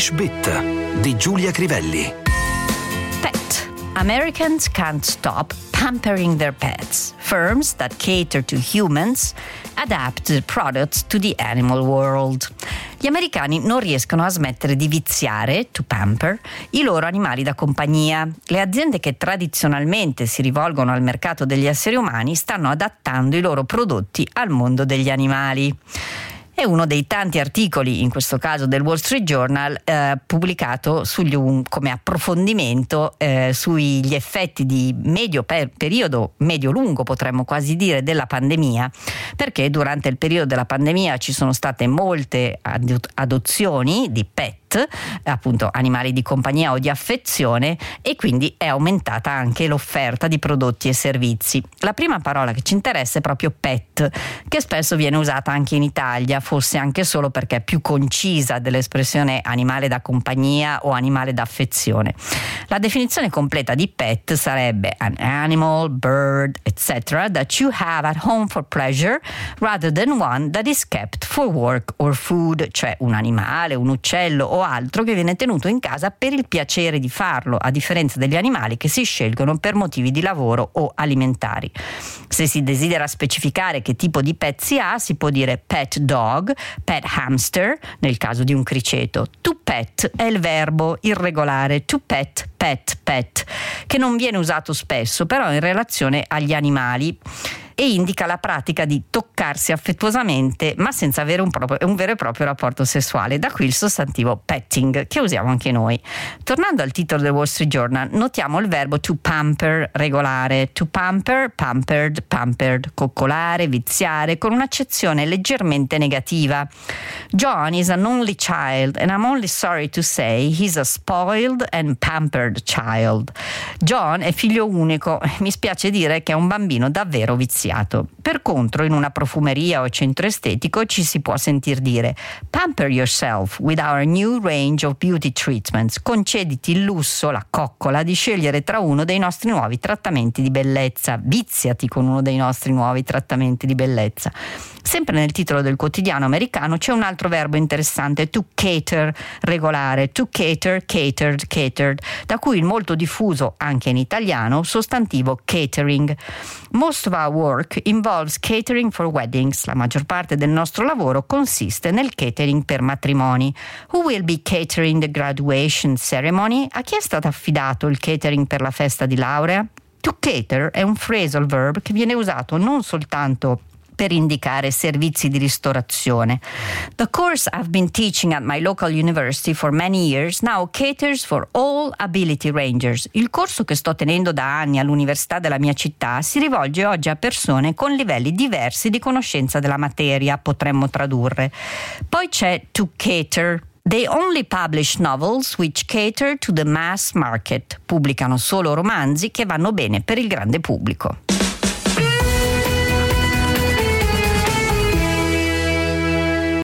English Bit di Giulia Crivelli. Pet. Americans can't stop pampering their pets. Firms that cater to humans adapt the products to the animal world. Gli americani non riescono a smettere di viziare, to pamper, i loro animali da compagnia. Le aziende che tradizionalmente si rivolgono al mercato degli esseri umani stanno adattando i loro prodotti al mondo degli animali è uno dei tanti articoli, in questo caso del Wall Street Journal, eh, pubblicato sugli, um, come approfondimento eh, sugli effetti di medio per, periodo, medio-lungo potremmo quasi dire, della pandemia, perché durante il periodo della pandemia ci sono state molte adozioni di pet appunto animali di compagnia o di affezione e quindi è aumentata anche l'offerta di prodotti e servizi. La prima parola che ci interessa è proprio pet, che spesso viene usata anche in Italia, forse anche solo perché è più concisa dell'espressione animale da compagnia o animale d'affezione. La definizione completa di pet sarebbe an animal, bird, etc. that you have at home for pleasure rather than one that is kept for work or food, cioè un animale, un uccello o altro che viene tenuto in casa per il piacere di farlo, a differenza degli animali che si scelgono per motivi di lavoro o alimentari. Se si desidera specificare che tipo di pet si ha, si può dire pet dog, pet hamster, nel caso di un criceto. To pet è il verbo irregolare, to pet, pet, pet, che non viene usato spesso, però in relazione agli animali e indica la pratica di toccarsi affettuosamente ma senza avere un, proprio, un, vero e proprio rapporto sessuale. Da qui il sostantivo petting che usiamo anche noi. Tornando al titolo del Wall Street Journal, notiamo il verbo to pamper regolare. To pamper, pampered, pampered, coccolare, viziare, con un'accezione leggermente negativa. John is an only child and I'm only sorry to say he's a spoiled and pampered child. John è figlio unico, mi spiace dire che è un bambino davvero viziato finanziato. Per contro, in una profumeria o centro estetico ci si può sentir dire Pamper yourself with our new range of beauty treatments. Concediti il lusso, la coccola di scegliere tra uno dei nostri nuovi trattamenti di bellezza. Viziati con uno dei nostri nuovi trattamenti di bellezza. Sempre nel titolo del quotidiano americano c'è un altro verbo interessante, to cater, regolare, to cater, catered, catered, da cui il molto diffuso anche in italiano sostantivo catering. Most of our work involves catering for weddings. La maggior parte del nostro lavoro consiste nel catering per matrimoni. Who will be catering the graduation ceremony? A chi è stato affidato il catering per la festa di laurea? To cater è un phrasal verb che viene usato non soltanto per indicare servizi di ristorazione. The course I've been teaching at my local university for many years now caters for all ability rangers. Il corso che sto tenendo da anni all'università della mia città si rivolge oggi a persone con livelli diversi di conoscenza della materia, potremmo tradurre. Poi c'è to cater They only publish novels which cater to the mass market. Pubblicano solo romanzi che vanno bene per il grande pubblico.